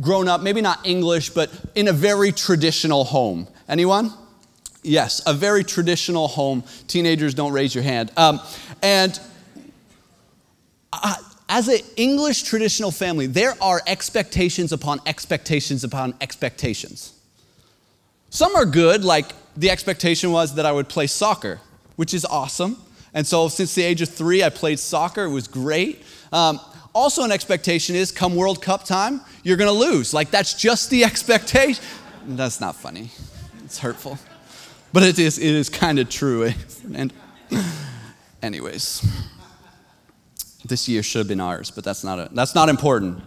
grown up, maybe not English, but in a very traditional home? Anyone? Yes, a very traditional home. Teenagers, don't raise your hand. Um, and as an English traditional family, there are expectations upon expectations upon expectations. Some are good, like the expectation was that I would play soccer, which is awesome. And so, since the age of three, I played soccer. It was great. Um, also, an expectation is come World Cup time, you're to lose. Like, that's just the expectation. That's not funny, it's hurtful. But it is, it is kind of true. And, anyways, this year should have been ours, but that's not, a, that's not important.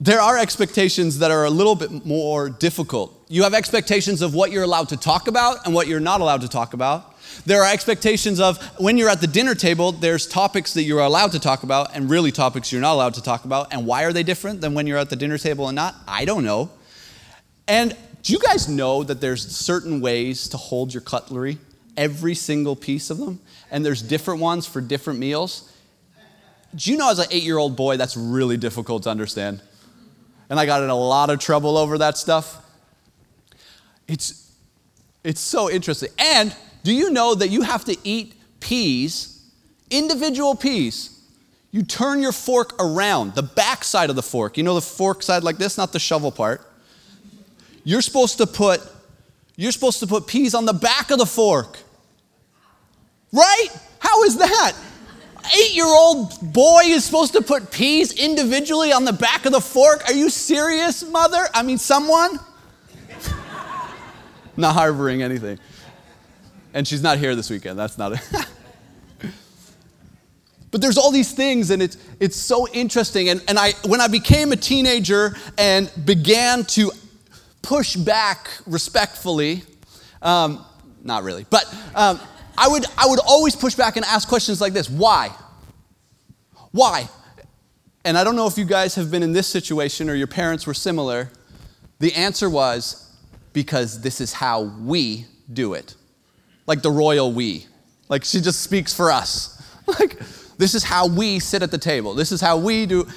There are expectations that are a little bit more difficult. You have expectations of what you're allowed to talk about and what you're not allowed to talk about. There are expectations of when you're at the dinner table, there's topics that you're allowed to talk about and really topics you're not allowed to talk about. And why are they different than when you're at the dinner table and not? I don't know. And do you guys know that there's certain ways to hold your cutlery? Every single piece of them? And there's different ones for different meals? Do you know as an eight year old boy, that's really difficult to understand? And I got in a lot of trouble over that stuff. It's, it's so interesting. And do you know that you have to eat peas, individual peas? You turn your fork around, the back side of the fork. You know the fork side like this, not the shovel part. You're supposed to put you're supposed to put peas on the back of the fork. Right? How is that? Eight year old boy is supposed to put peas individually on the back of the fork? Are you serious, mother? I mean, someone? not harboring anything. And she's not here this weekend. That's not it. but there's all these things, and it's, it's so interesting. And, and I, when I became a teenager and began to push back respectfully, um, not really, but um, I, would, I would always push back and ask questions like this Why? Why? And I don't know if you guys have been in this situation or your parents were similar. The answer was because this is how we do it. Like the royal we. Like she just speaks for us. Like, this is how we sit at the table. This is how we do.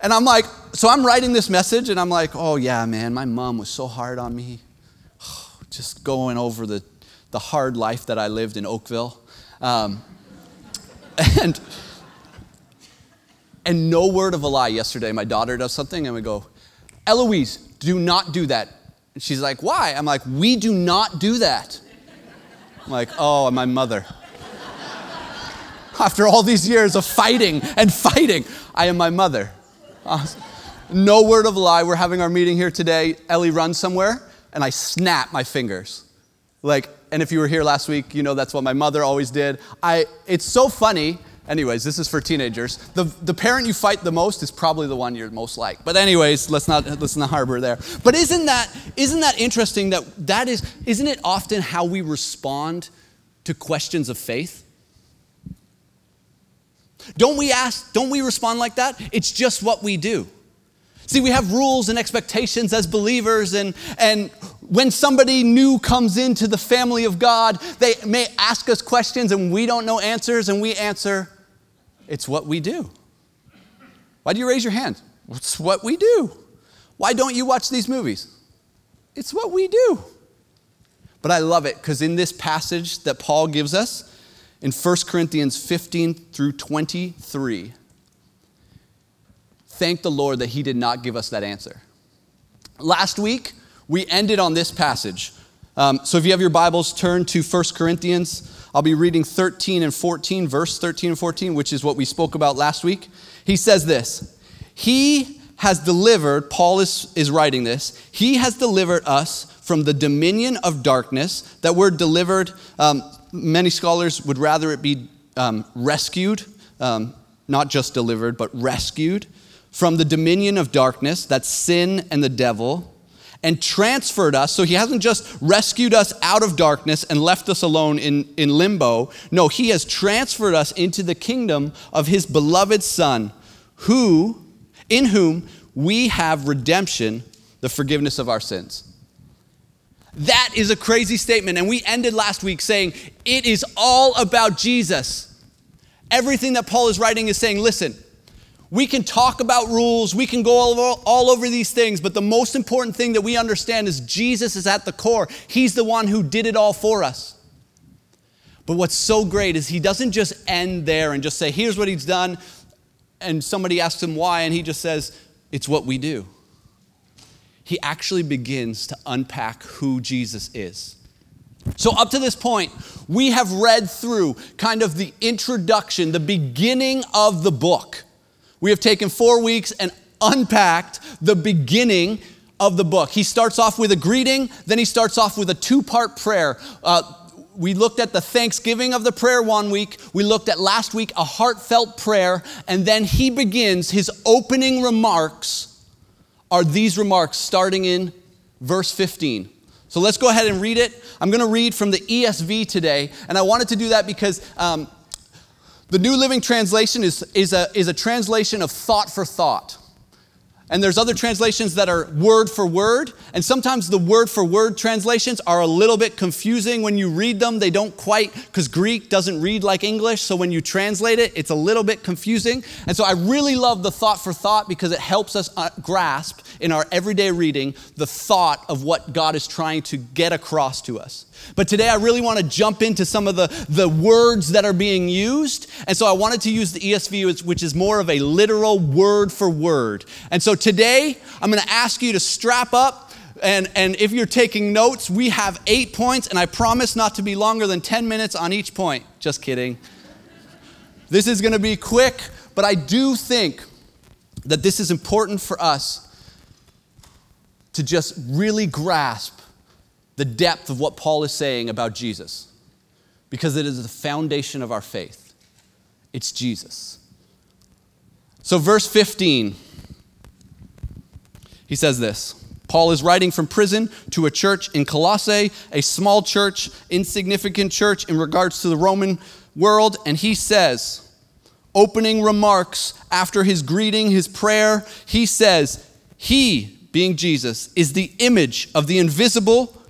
And I'm like, so I'm writing this message and I'm like, oh yeah, man, my mom was so hard on me. Just going over the, the hard life that I lived in Oakville. Um, and, and no word of a lie yesterday, my daughter does something and we go, Eloise, do not do that. And she's like, why? I'm like, we do not do that. I'm like, oh, my mother. After all these years of fighting and fighting, I am my mother. no word of lie. We're having our meeting here today. Ellie runs somewhere, and I snap my fingers. Like, and if you were here last week, you know that's what my mother always did. I, it's so funny. Anyways, this is for teenagers. The, the parent you fight the most is probably the one you're most like. But anyways, let's not let's not harbor there. But isn't that isn't that interesting that that is isn't it often how we respond to questions of faith? Don't we ask, don't we respond like that? It's just what we do. See, we have rules and expectations as believers, and, and when somebody new comes into the family of God, they may ask us questions and we don't know answers, and we answer, It's what we do. Why do you raise your hand? It's what we do. Why don't you watch these movies? It's what we do. But I love it because in this passage that Paul gives us in 1 Corinthians 15 through 23, thank the Lord that he did not give us that answer. Last week, we ended on this passage. Um, so if you have your Bibles, turn to 1 Corinthians. I'll be reading 13 and 14, verse 13 and 14, which is what we spoke about last week. He says this He has delivered, Paul is, is writing this, He has delivered us from the dominion of darkness. That word delivered, um, many scholars would rather it be um, rescued, um, not just delivered, but rescued from the dominion of darkness, that's sin and the devil, and transferred us. So he hasn't just rescued us out of darkness and left us alone in, in limbo. No, he has transferred us into the kingdom of his beloved Son, who, in whom we have redemption, the forgiveness of our sins. That is a crazy statement. And we ended last week saying it is all about Jesus. Everything that Paul is writing is saying, listen, we can talk about rules, we can go all over, all over, these things, but the most important thing that we understand is Jesus is at the core. He's the one who did it all for us. But what's so great is he doesn't just end there and just say, here's what he's done, and somebody asks him why, and he just says, it's what we do. He actually begins to unpack who Jesus is. So, up to this point, we have read through kind of the introduction, the beginning of the book. We have taken four weeks and unpacked the beginning of the book. He starts off with a greeting, then he starts off with a two part prayer. Uh, we looked at the thanksgiving of the prayer one week. We looked at last week a heartfelt prayer. And then he begins his opening remarks are these remarks starting in verse 15. So let's go ahead and read it. I'm going to read from the ESV today. And I wanted to do that because um, the New Living Translation is, is, a, is a translation of thought for thought. And there's other translations that are word for word. And sometimes the word for word translations are a little bit confusing when you read them. They don't quite, because Greek doesn't read like English. So when you translate it, it's a little bit confusing. And so I really love the thought for thought because it helps us uh, grasp in our everyday reading the thought of what God is trying to get across to us. But today I really want to jump into some of the, the words that are being used. And so I wanted to use the ESV, which is more of a literal word for word. And so today I'm going to ask you to strap up. And, and if you're taking notes, we have eight points, and I promise not to be longer than 10 minutes on each point. Just kidding. This is going to be quick, but I do think that this is important for us to just really grasp the depth of what Paul is saying about Jesus because it is the foundation of our faith. It's Jesus. So, verse 15, he says this Paul is writing from prison to a church in Colossae, a small church, insignificant church in regards to the Roman world, and he says, opening remarks after his greeting, his prayer, he says, He, being Jesus, is the image of the invisible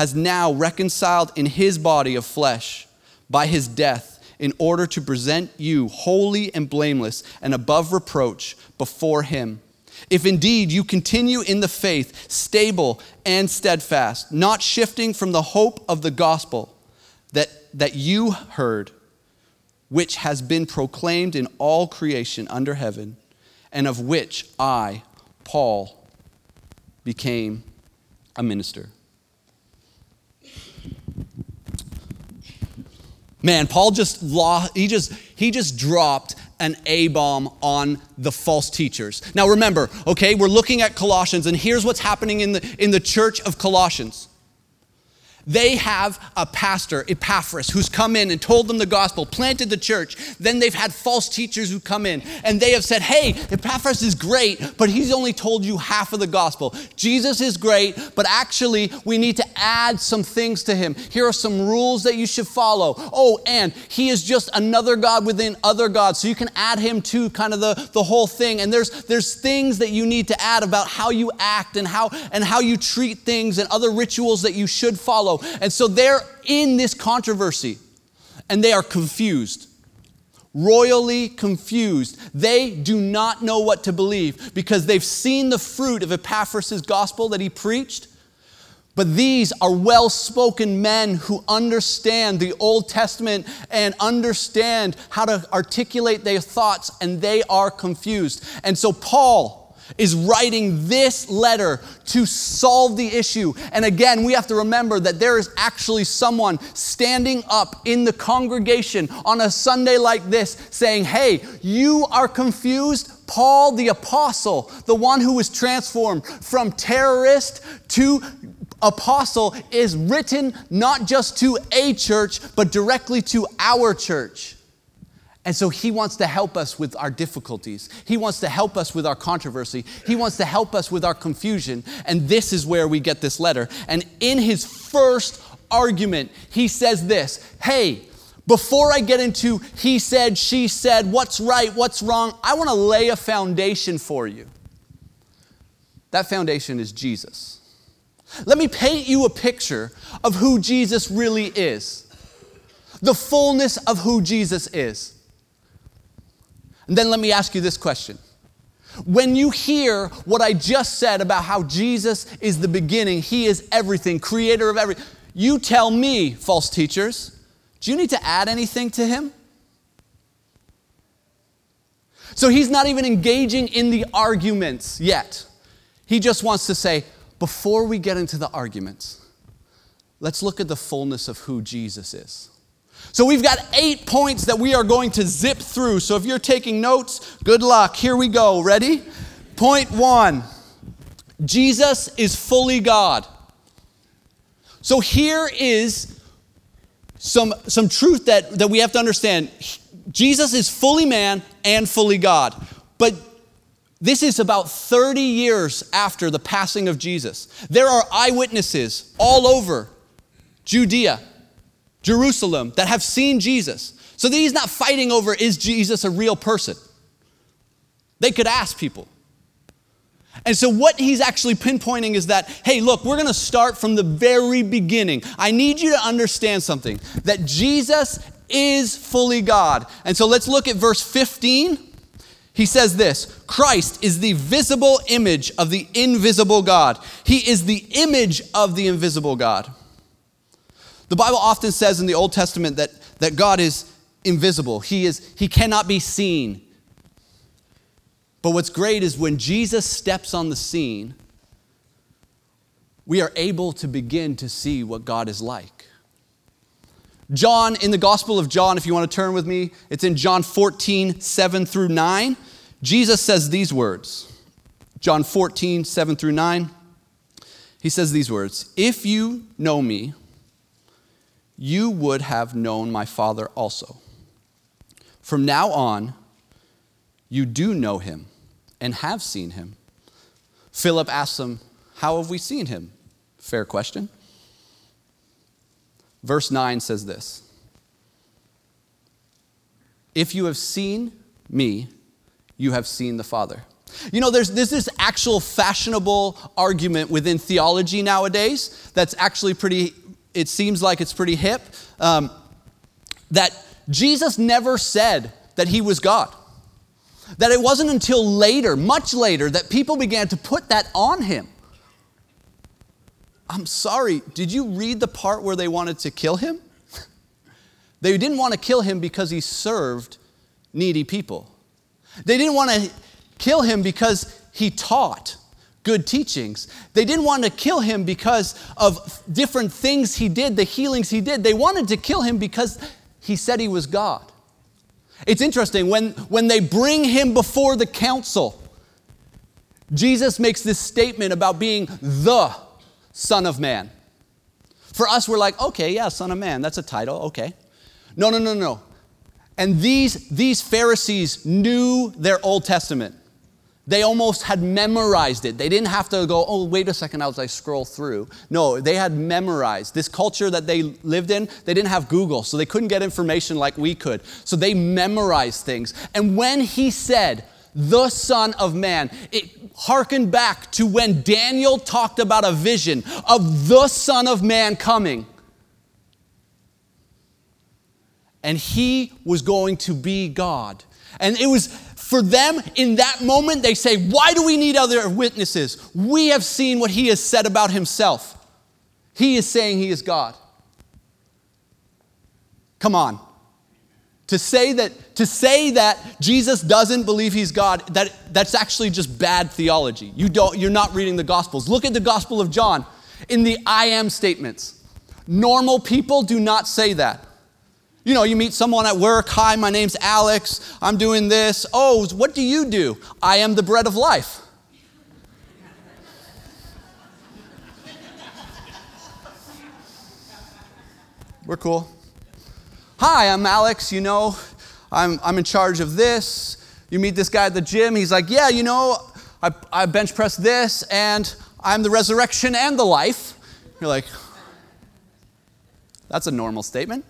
has now reconciled in his body of flesh by his death in order to present you holy and blameless and above reproach before him. If indeed you continue in the faith, stable and steadfast, not shifting from the hope of the gospel that, that you heard, which has been proclaimed in all creation under heaven, and of which I, Paul, became a minister. Man, Paul just law, he just he just dropped an A bomb on the false teachers. Now remember, okay, we're looking at Colossians, and here's what's happening in the in the church of Colossians. They have a pastor, Epaphras, who's come in and told them the gospel, planted the church. Then they've had false teachers who come in and they have said, Hey, Epaphras is great, but he's only told you half of the gospel. Jesus is great, but actually, we need to add some things to him. Here are some rules that you should follow. Oh, and he is just another God within other gods. So you can add him to kind of the, the whole thing. And there's, there's things that you need to add about how you act and how, and how you treat things and other rituals that you should follow. And so they're in this controversy and they are confused. Royally confused. They do not know what to believe because they've seen the fruit of Epaphras' gospel that he preached. But these are well spoken men who understand the Old Testament and understand how to articulate their thoughts, and they are confused. And so, Paul, is writing this letter to solve the issue. And again, we have to remember that there is actually someone standing up in the congregation on a Sunday like this saying, Hey, you are confused. Paul the apostle, the one who was transformed from terrorist to apostle, is written not just to a church, but directly to our church. And so he wants to help us with our difficulties. He wants to help us with our controversy. He wants to help us with our confusion. And this is where we get this letter. And in his first argument, he says this Hey, before I get into he said, she said, what's right, what's wrong, I want to lay a foundation for you. That foundation is Jesus. Let me paint you a picture of who Jesus really is, the fullness of who Jesus is. And then let me ask you this question. When you hear what I just said about how Jesus is the beginning, He is everything, creator of everything, you tell me, false teachers, do you need to add anything to Him? So He's not even engaging in the arguments yet. He just wants to say, before we get into the arguments, let's look at the fullness of who Jesus is. So we've got eight points that we are going to zip through. So if you're taking notes, good luck. Here we go. Ready? Point one Jesus is fully God. So here is some, some truth that, that we have to understand. Jesus is fully man and fully God. But this is about 30 years after the passing of Jesus. There are eyewitnesses all over Judea Jerusalem that have seen Jesus. So that he's not fighting over is Jesus a real person? They could ask people. And so, what he's actually pinpointing is that, hey, look, we're gonna start from the very beginning. I need you to understand something that Jesus is fully God. And so, let's look at verse 15. He says this Christ is the visible image of the invisible God, He is the image of the invisible God. The Bible often says in the Old Testament that, that God is invisible, he, is, he cannot be seen. But what's great is when Jesus steps on the scene, we are able to begin to see what God is like. John, in the Gospel of John, if you want to turn with me, it's in John 14, 7 through 9. Jesus says these words John 14, 7 through 9. He says these words If you know me, you would have known my Father also. From now on, you do know him and have seen him. Philip asks him, How have we seen him? Fair question. Verse 9 says this If you have seen me, you have seen the Father. You know, there's, there's this actual fashionable argument within theology nowadays that's actually pretty it seems like it's pretty hip, um, that Jesus never said that he was God. That it wasn't until later, much later, that people began to put that on him. I'm sorry, did you read the part where they wanted to kill him? they didn't want to kill him because he served needy people. They didn't want to kill him because he taught good teachings. They didn't want to kill him because of different things he did, the healings he did. They wanted to kill him because he said he was God. It's interesting, when, when they bring him before the council, Jesus makes this statement about being the Son of Man. For us, we're like, okay, yeah, Son of Man, that's a title, okay. No, no, no, no. And these, these Pharisees knew their Old Testament. They almost had memorized it. They didn't have to go, oh, wait a second as I scroll through. No, they had memorized. This culture that they lived in, they didn't have Google, so they couldn't get information like we could. So they memorized things. And when he said, the Son of Man, it harkened back to when Daniel talked about a vision of the Son of Man coming. And he was going to be God. And it was for them, in that moment, they say, Why do we need other witnesses? We have seen what he has said about himself. He is saying he is God. Come on. To say that, to say that Jesus doesn't believe he's God, that, that's actually just bad theology. You don't, you're not reading the Gospels. Look at the Gospel of John in the I am statements. Normal people do not say that. You know, you meet someone at work. Hi, my name's Alex. I'm doing this. Oh, what do you do? I am the bread of life. We're cool. Hi, I'm Alex. You know, I'm, I'm in charge of this. You meet this guy at the gym. He's like, Yeah, you know, I, I bench press this, and I'm the resurrection and the life. You're like, That's a normal statement.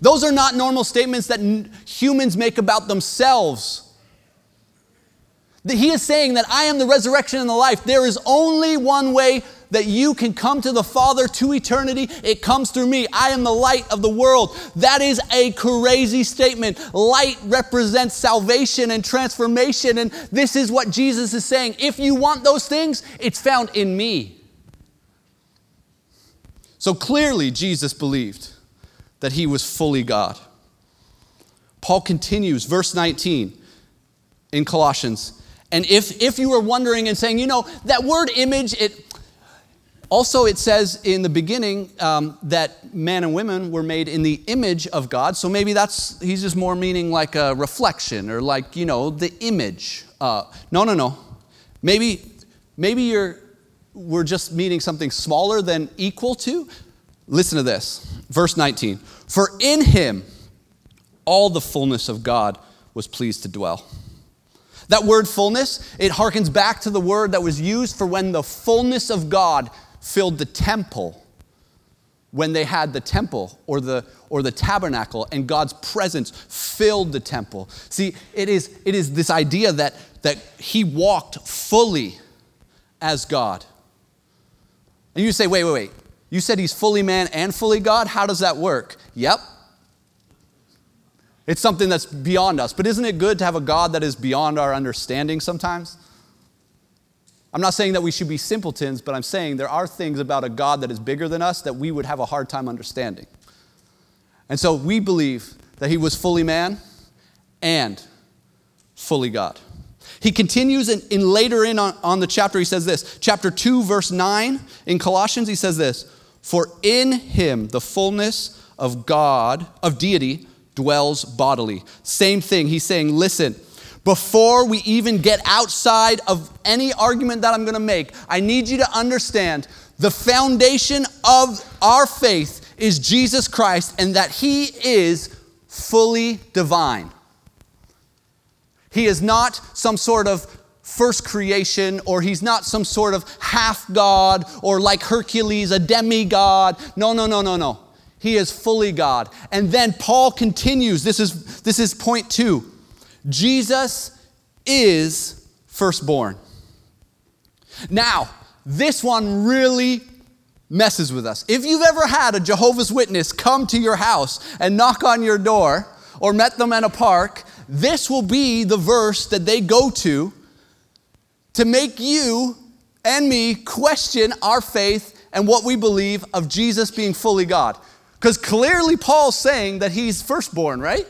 Those are not normal statements that humans make about themselves. He is saying that I am the resurrection and the life. There is only one way that you can come to the Father to eternity. It comes through me. I am the light of the world. That is a crazy statement. Light represents salvation and transformation. And this is what Jesus is saying. If you want those things, it's found in me. So clearly, Jesus believed that he was fully God. Paul continues, verse 19 in Colossians. And if, if you were wondering and saying, you know, that word image, it also it says in the beginning um, that man and women were made in the image of God. So maybe that's, he's just more meaning like a reflection or like, you know, the image. Uh, no, no, no. Maybe, maybe you're, we're just meaning something smaller than equal to. Listen to this, verse 19. For in him all the fullness of God was pleased to dwell. That word fullness, it harkens back to the word that was used for when the fullness of God filled the temple, when they had the temple or the, or the tabernacle, and God's presence filled the temple. See, it is, it is this idea that, that he walked fully as God. And you say, wait, wait, wait. You said he's fully man and fully God? How does that work? Yep. It's something that's beyond us. But isn't it good to have a God that is beyond our understanding sometimes? I'm not saying that we should be simpletons, but I'm saying there are things about a God that is bigger than us that we would have a hard time understanding. And so we believe that he was fully man and fully God. He continues in, in later in on, on the chapter, he says this. Chapter 2, verse 9 in Colossians, he says this For in him the fullness of God, of deity, dwells bodily. Same thing. He's saying, listen, before we even get outside of any argument that I'm going to make, I need you to understand the foundation of our faith is Jesus Christ and that he is fully divine. He is not some sort of first creation, or he's not some sort of half God, or like Hercules, a demigod. No, no, no, no, no. He is fully God. And then Paul continues. This is, this is point two. Jesus is firstborn. Now, this one really messes with us. If you've ever had a Jehovah's Witness come to your house and knock on your door, or met them in a park, this will be the verse that they go to to make you and me question our faith and what we believe of Jesus being fully God. Because clearly Paul's saying that he's firstborn, right?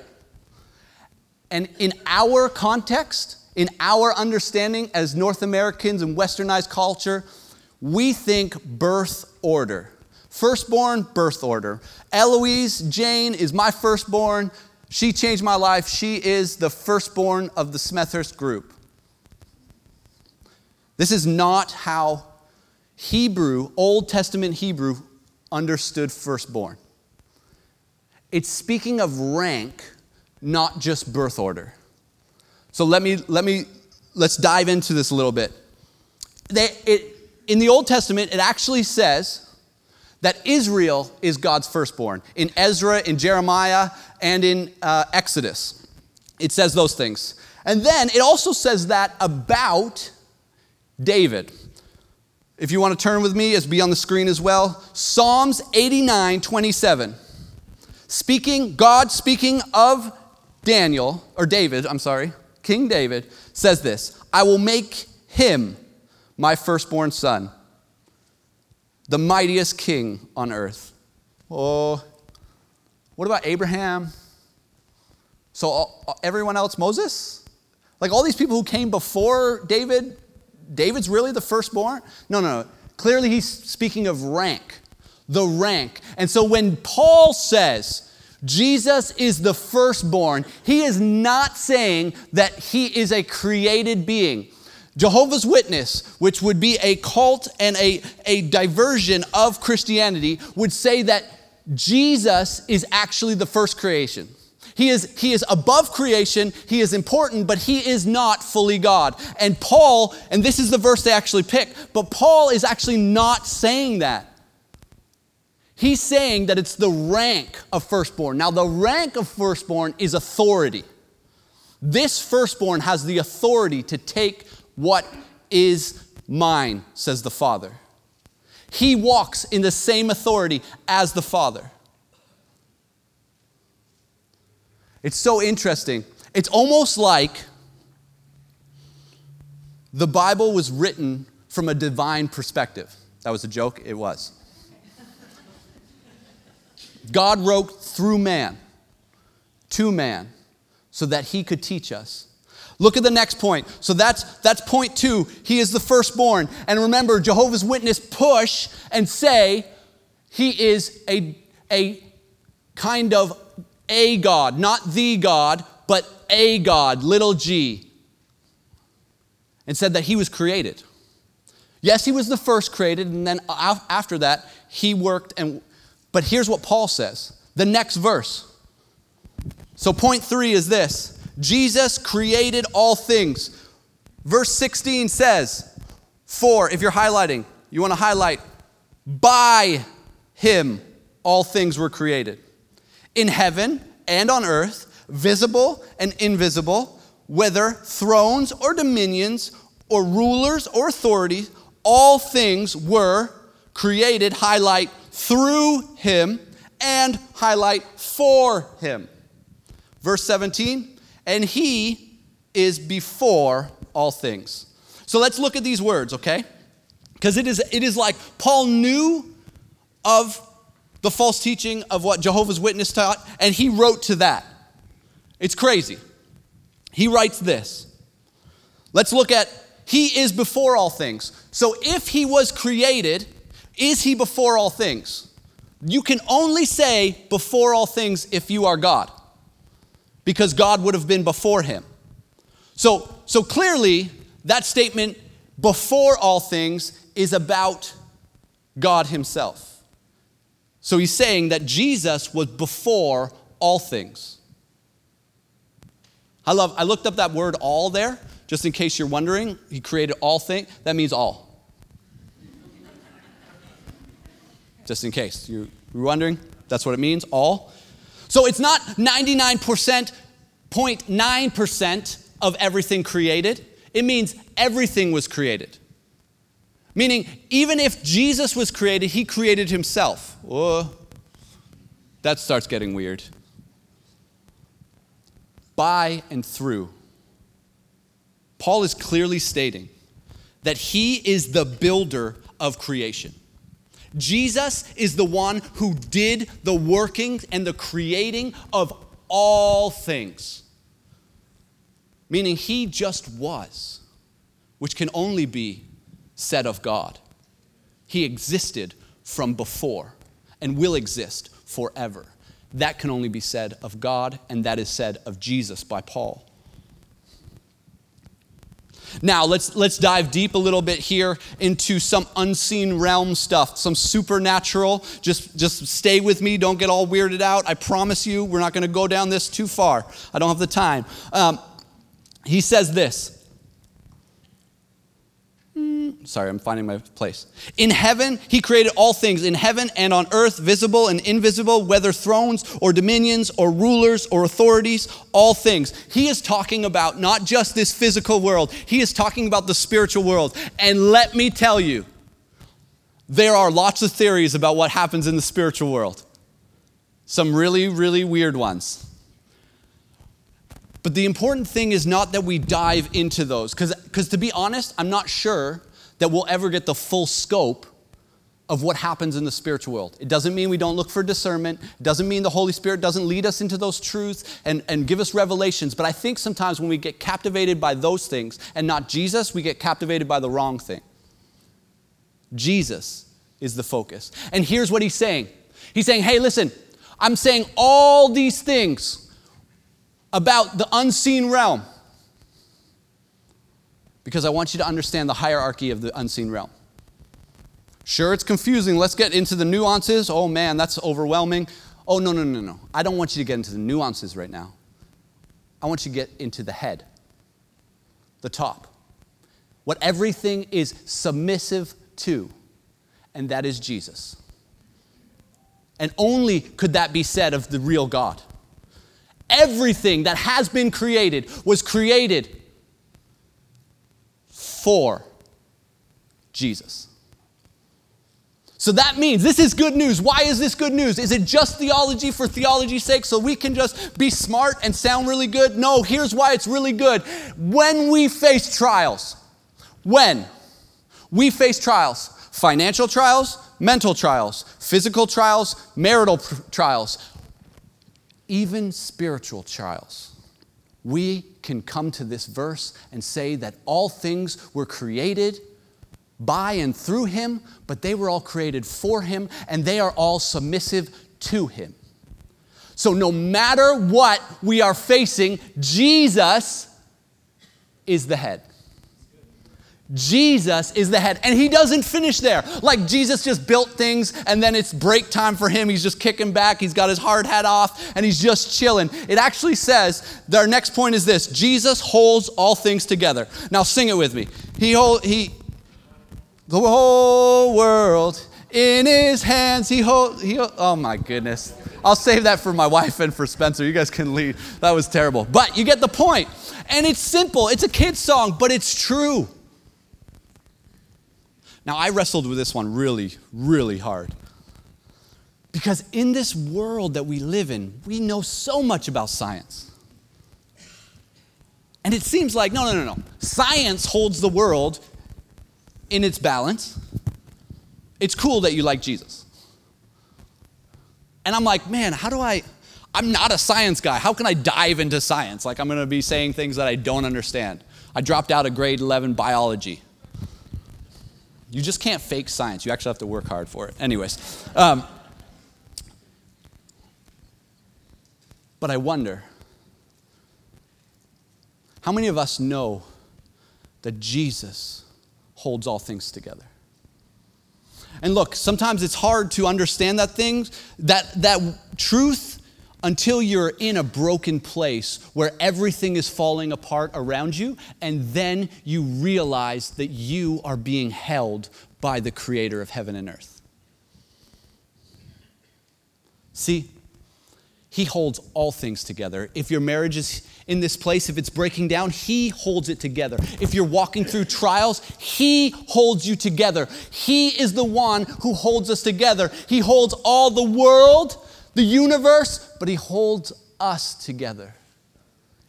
And in our context, in our understanding as North Americans and westernized culture, we think birth order. Firstborn, birth order. Eloise, Jane is my firstborn. She changed my life. She is the firstborn of the Smethurst group. This is not how Hebrew, Old Testament Hebrew, understood firstborn. It's speaking of rank, not just birth order. So let me, let me, let's dive into this a little bit. They, it, in the Old Testament, it actually says that Israel is God's firstborn. In Ezra, in Jeremiah, and in uh, Exodus, it says those things. And then it also says that about David. If you want to turn with me, it's be on the screen as well. Psalms 89 27. Speaking, God speaking of Daniel, or David, I'm sorry, King David, says this I will make him my firstborn son, the mightiest king on earth. Oh, what about Abraham? So, everyone else, Moses? Like all these people who came before David, David's really the firstborn? No, no, no. Clearly, he's speaking of rank, the rank. And so when Paul says Jesus is the firstborn, he is not saying that he is a created being. Jehovah's Witness, which would be a cult and a, a diversion of Christianity, would say that Jesus is actually the first creation. He is, he is above creation, he is important, but he is not fully God. And Paul, and this is the verse they actually pick, but Paul is actually not saying that. He's saying that it's the rank of firstborn. Now, the rank of firstborn is authority. This firstborn has the authority to take what is mine, says the Father. He walks in the same authority as the Father. It's so interesting. It's almost like the Bible was written from a divine perspective. That was a joke? It was. God wrote through man, to man, so that he could teach us. Look at the next point. So that's that's point 2. He is the firstborn. And remember Jehovah's Witness push and say he is a a kind of a God, not the God, but a God, little g, and said that he was created. Yes, he was the first created, and then after that, he worked and. But here's what Paul says the next verse. So, point three is this Jesus created all things. Verse 16 says, For, if you're highlighting, you want to highlight, by him all things were created in heaven and on earth, visible and invisible, whether thrones or dominions or rulers or authorities, all things were created, highlight through him and highlight for him. Verse 17, and he is before all things. So let's look at these words, okay? Because it is, it is like Paul knew of the false teaching of what Jehovah's Witness taught, and he wrote to that. It's crazy. He writes this. Let's look at He is before all things. So if He was created, is He before all things? You can only say before all things if you are God, because God would have been before Him. So, so clearly, that statement, before all things, is about God Himself. So he's saying that Jesus was before all things. I love, I looked up that word all there, just in case you're wondering. He created all things. That means all. just in case you're wondering, that's what it means, all. So it's not 99%, 0.9% of everything created. It means everything was created. Meaning, even if Jesus was created, he created himself. Oh, that starts getting weird. By and through. Paul is clearly stating that he is the builder of creation. Jesus is the one who did the working and the creating of all things. Meaning he just was, which can only be said of God. He existed from before and will exist forever. That can only be said of God, and that is said of Jesus by Paul. Now, let's, let's dive deep a little bit here into some unseen realm stuff, some supernatural. Just, just stay with me. Don't get all weirded out. I promise you, we're not going to go down this too far. I don't have the time. Um, he says this sorry, I'm finding my place. In heaven, he created all things in heaven and on earth, visible and invisible, whether thrones or dominions or rulers or authorities, all things. He is talking about not just this physical world, he is talking about the spiritual world. And let me tell you, there are lots of theories about what happens in the spiritual world. Some really, really weird ones. But the important thing is not that we dive into those, because to be honest, I'm not sure that we'll ever get the full scope of what happens in the spiritual world. It doesn't mean we don't look for discernment. It doesn't mean the Holy Spirit doesn't lead us into those truths and, and give us revelations. But I think sometimes when we get captivated by those things and not Jesus, we get captivated by the wrong thing. Jesus is the focus. And here's what he's saying He's saying, hey, listen, I'm saying all these things about the unseen realm because I want you to understand the hierarchy of the unseen realm. Sure, it's confusing. Let's get into the nuances. Oh man, that's overwhelming. Oh, no, no, no, no. I don't want you to get into the nuances right now. I want you to get into the head, the top, what everything is submissive to, and that is Jesus. And only could that be said of the real God. Everything that has been created was created for Jesus. So that means this is good news. Why is this good news? Is it just theology for theology's sake so we can just be smart and sound really good? No, here's why it's really good. When we face trials, when we face trials, financial trials, mental trials, physical trials, marital pr- trials, even spiritual trials, we can come to this verse and say that all things were created by and through him, but they were all created for him and they are all submissive to him. So, no matter what we are facing, Jesus is the head. Jesus is the head. And he doesn't finish there. Like Jesus just built things and then it's break time for him. He's just kicking back. He's got his hard hat off and he's just chilling. It actually says, our next point is this Jesus holds all things together. Now sing it with me. He hold, he, the whole world in his hands. He hold, he, oh my goodness. I'll save that for my wife and for Spencer. You guys can lead. That was terrible. But you get the point. And it's simple. It's a kid's song, but it's true. Now, I wrestled with this one really, really hard. Because in this world that we live in, we know so much about science. And it seems like, no, no, no, no. Science holds the world in its balance. It's cool that you like Jesus. And I'm like, man, how do I? I'm not a science guy. How can I dive into science? Like, I'm going to be saying things that I don't understand. I dropped out of grade 11 biology. You just can't fake science. You actually have to work hard for it. Anyways, um, but I wonder how many of us know that Jesus holds all things together? And look, sometimes it's hard to understand that thing, that, that truth until you're in a broken place where everything is falling apart around you, and then you realize that you are being held by the creator of heaven and earth. See, he holds all things together. If your marriage is in this place, if it's breaking down, He holds it together. If you're walking through trials, He holds you together. He is the one who holds us together. He holds all the world the universe, but He holds us together.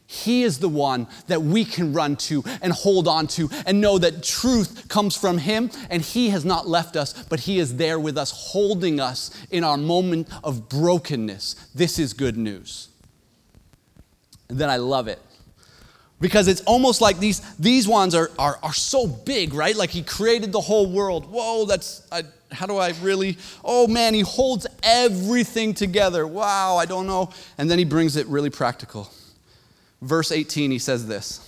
He is the one that we can run to and hold on to and know that truth comes from Him and He has not left us, but He is there with us, holding us in our moment of brokenness. This is good news. And then I love it because it's almost like these, these ones are, are, are so big, right? Like He created the whole world. Whoa, that's, I, how do I really? Oh man, he holds everything together. Wow, I don't know. And then he brings it really practical. Verse 18, he says this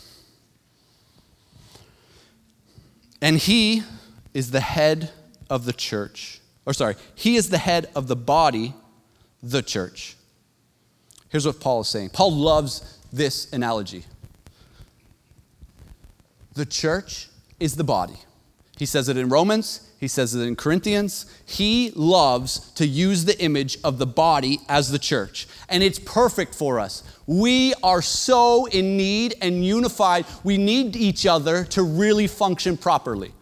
And he is the head of the church. Or, sorry, he is the head of the body, the church. Here's what Paul is saying Paul loves this analogy. The church is the body. He says it in Romans, he says it in Corinthians. He loves to use the image of the body as the church. And it's perfect for us. We are so in need and unified. We need each other to really function properly.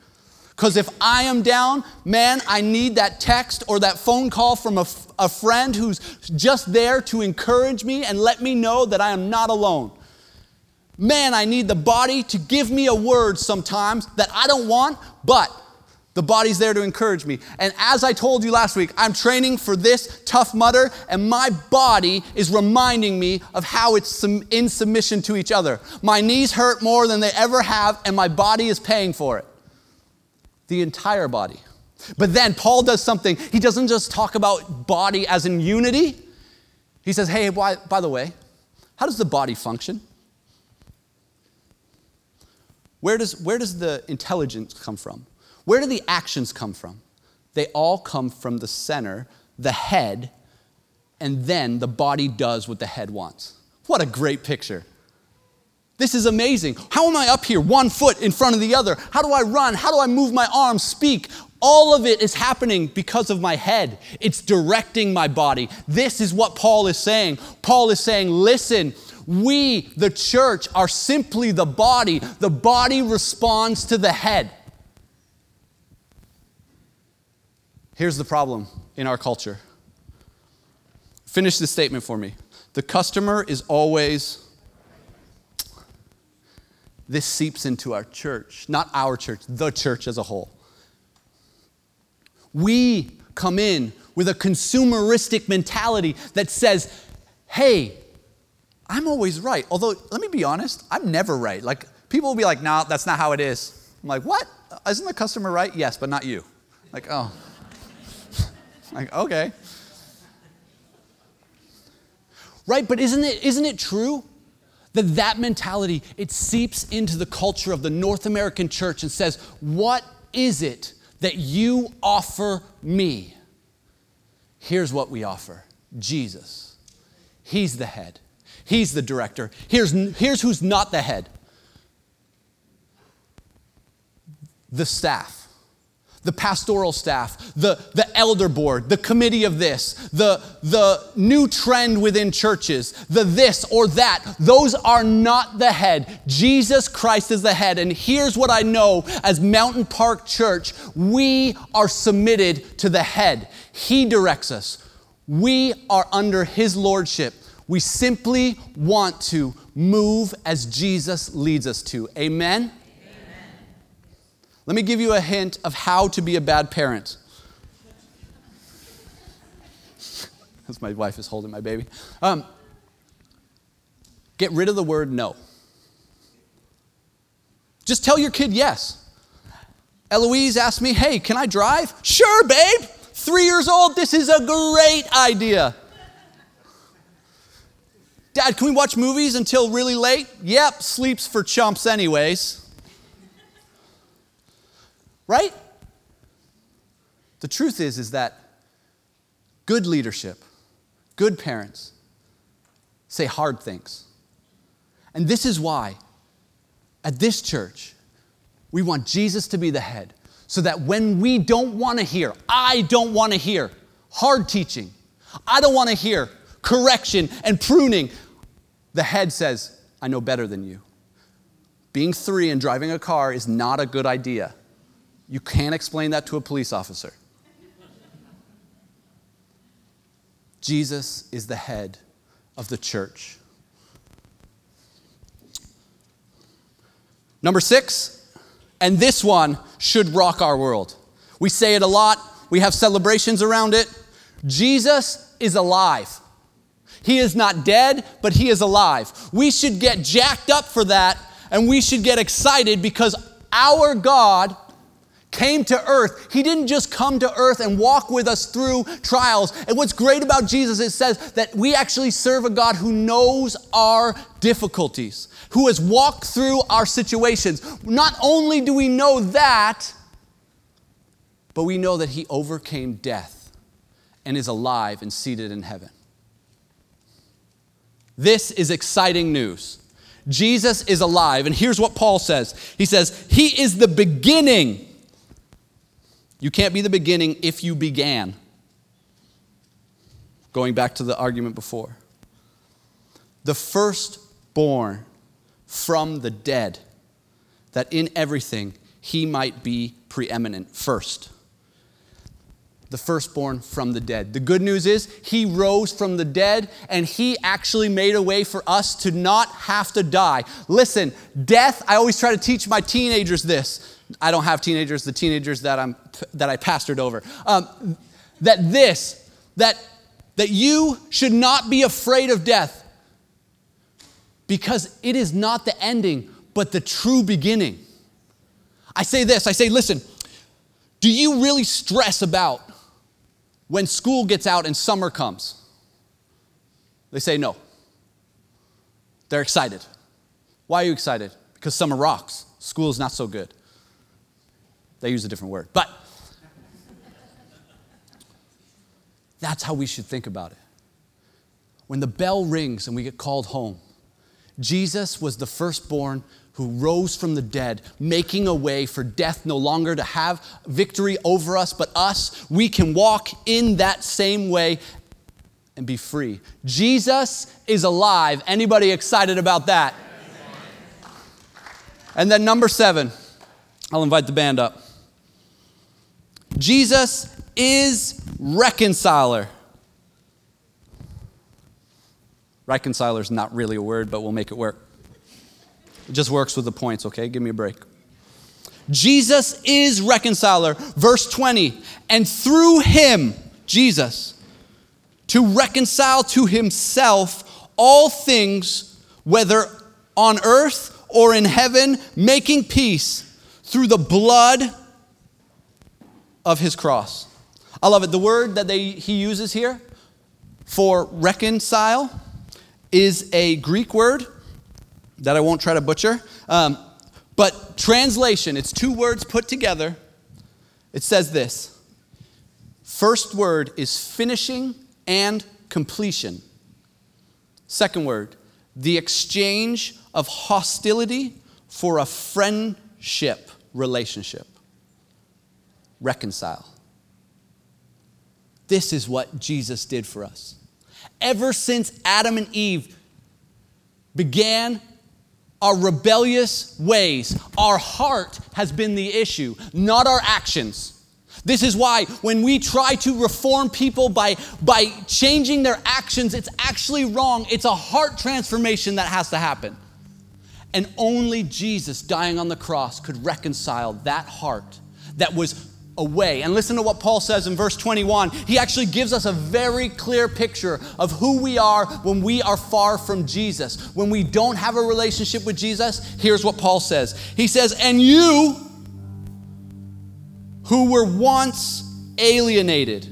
Because if I am down, man, I need that text or that phone call from a, a friend who's just there to encourage me and let me know that I am not alone. Man, I need the body to give me a word sometimes that I don't want, but the body's there to encourage me. And as I told you last week, I'm training for this Tough Mudder, and my body is reminding me of how it's in submission to each other. My knees hurt more than they ever have, and my body is paying for it. The entire body. But then Paul does something. He doesn't just talk about body as in unity. He says, hey, by, by the way, how does the body function? Where does, where does the intelligence come from? Where do the actions come from? They all come from the center, the head, and then the body does what the head wants. What a great picture. This is amazing. How am I up here, one foot in front of the other? How do I run? How do I move my arms, speak? All of it is happening because of my head. It's directing my body. This is what Paul is saying. Paul is saying, listen, we, the church, are simply the body. The body responds to the head. Here's the problem in our culture. Finish this statement for me. The customer is always. This seeps into our church, not our church, the church as a whole. We come in with a consumeristic mentality that says, hey, I'm always right. Although, let me be honest, I'm never right. Like, people will be like, no, that's not how it is. I'm like, what? Isn't the customer right? Yes, but not you. Like, oh. Like, okay. Right, but isn't it, isn't it true that that mentality, it seeps into the culture of the North American church and says, what is it that you offer me? Here's what we offer Jesus. He's the head. He's the director. Here's, here's who's not the head the staff, the pastoral staff, the, the elder board, the committee of this, the, the new trend within churches, the this or that. Those are not the head. Jesus Christ is the head. And here's what I know as Mountain Park Church we are submitted to the head, He directs us. We are under His lordship. We simply want to move as Jesus leads us to. Amen? Let me give you a hint of how to be a bad parent. As my wife is holding my baby. Um, get rid of the word no. Just tell your kid yes. Eloise asked me, Hey, can I drive? Sure, babe. Three years old, this is a great idea. Dad, can we watch movies until really late? Yep, sleeps for chumps, anyways. Right? The truth is, is that good leadership, good parents say hard things. And this is why at this church, we want Jesus to be the head so that when we don't want to hear, I don't want to hear hard teaching, I don't want to hear correction and pruning, the head says, I know better than you. Being three and driving a car is not a good idea. You can't explain that to a police officer. Jesus is the head of the church. Number six, and this one should rock our world. We say it a lot, we have celebrations around it. Jesus is alive. He is not dead, but he is alive. We should get jacked up for that and we should get excited because our God came to earth. He didn't just come to earth and walk with us through trials. And what's great about Jesus, it says that we actually serve a God who knows our difficulties, who has walked through our situations. Not only do we know that, but we know that he overcame death and is alive and seated in heaven. This is exciting news. Jesus is alive. And here's what Paul says He says, He is the beginning. You can't be the beginning if you began. Going back to the argument before. The firstborn from the dead, that in everything he might be preeminent first the firstborn from the dead. The good news is he rose from the dead and he actually made a way for us to not have to die. Listen, death, I always try to teach my teenagers this. I don't have teenagers, the teenagers that, I'm, that I pastored over. Um, that this, that, that you should not be afraid of death because it is not the ending, but the true beginning. I say this I say, listen, do you really stress about when school gets out and summer comes? They say no. They're excited. Why are you excited? Because summer rocks. School is not so good. They use a different word. But that's how we should think about it. When the bell rings and we get called home, Jesus was the firstborn who rose from the dead, making a way for death no longer to have victory over us, but us. We can walk in that same way and be free. Jesus is alive. Anybody excited about that? And then number seven, I'll invite the band up. Jesus is reconciler. Reconciler is not really a word, but we'll make it work. It just works with the points, okay? Give me a break. Jesus is reconciler. Verse 20, and through him, Jesus, to reconcile to himself all things, whether on earth or in heaven, making peace through the blood of his cross. I love it. The word that they, he uses here for reconcile is a Greek word that I won't try to butcher. Um, but translation, it's two words put together. It says this First word is finishing and completion. Second word, the exchange of hostility for a friendship relationship. Reconcile. This is what Jesus did for us. Ever since Adam and Eve began our rebellious ways. Our heart has been the issue, not our actions. This is why when we try to reform people by, by changing their actions, it's actually wrong. It's a heart transformation that has to happen. And only Jesus dying on the cross could reconcile that heart that was away. And listen to what Paul says in verse 21. He actually gives us a very clear picture of who we are when we are far from Jesus. When we don't have a relationship with Jesus, here's what Paul says He says, And you who were once alienated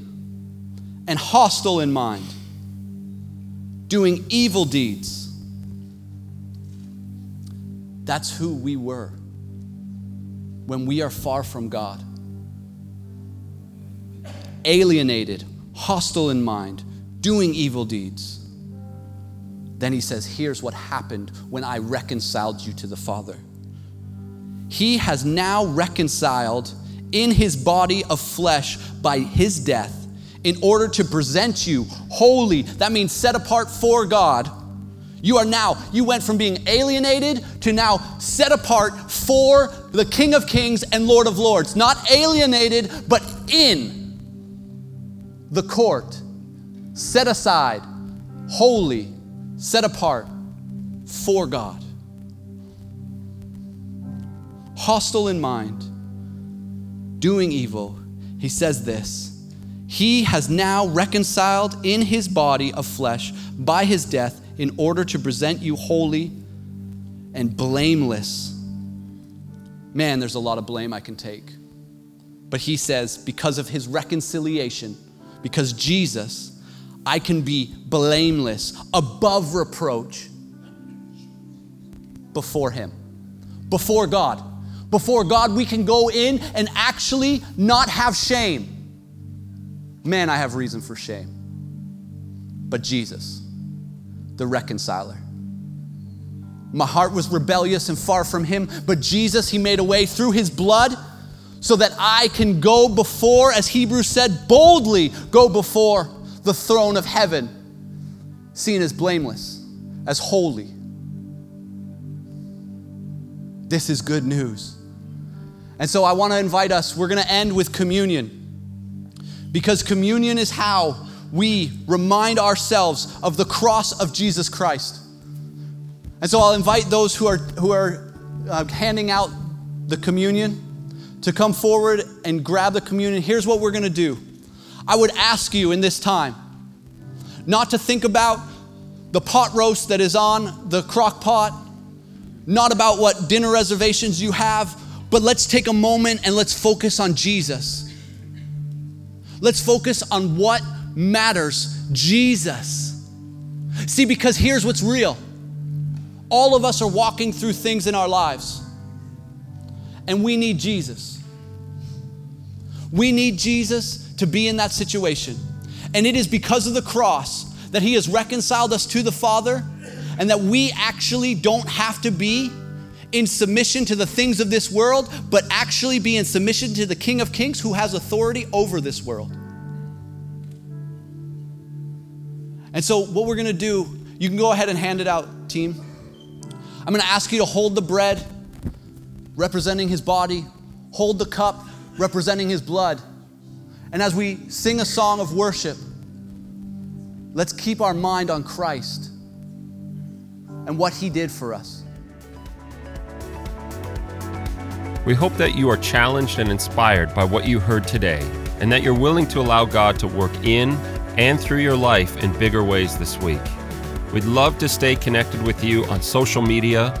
and hostile in mind, doing evil deeds. That's who we were when we are far from God alienated, hostile in mind, doing evil deeds. Then he says, Here's what happened when I reconciled you to the Father. He has now reconciled in his body of flesh by his death in order to present you holy. That means set apart for God. You are now, you went from being alienated to now set apart for the King of Kings and Lord of Lords. Not alienated, but in the court, set aside, holy, set apart for God. Hostile in mind, doing evil, he says this He has now reconciled in his body of flesh by his death in order to present you holy and blameless. Man, there's a lot of blame I can take. But he says, because of his reconciliation, because Jesus, I can be blameless, above reproach before him, before God. Before God, we can go in and actually not have shame. Man, I have reason for shame. But Jesus, the reconciler. My heart was rebellious and far from him, but Jesus, he made a way through his blood so that I can go before, as Hebrews said, boldly go before the throne of heaven, seen as blameless, as holy. This is good news. And so I want to invite us, we're going to end with communion. Because communion is how we remind ourselves of the cross of Jesus Christ. And so I'll invite those who are, who are uh, handing out the communion to come forward and grab the communion. Here's what we're going to do I would ask you in this time not to think about the pot roast that is on the crock pot, not about what dinner reservations you have, but let's take a moment and let's focus on Jesus. Let's focus on what matters Jesus. See, because here's what's real all of us are walking through things in our lives, and we need Jesus. We need Jesus to be in that situation. And it is because of the cross that He has reconciled us to the Father, and that we actually don't have to be in submission to the things of this world, but actually be in submission to the King of Kings who has authority over this world. And so, what we're gonna do, you can go ahead and hand it out, team. I'm gonna ask you to hold the bread representing his body, hold the cup representing his blood. And as we sing a song of worship, let's keep our mind on Christ and what he did for us. We hope that you are challenged and inspired by what you heard today, and that you're willing to allow God to work in and through your life in bigger ways this week. We'd love to stay connected with you on social media,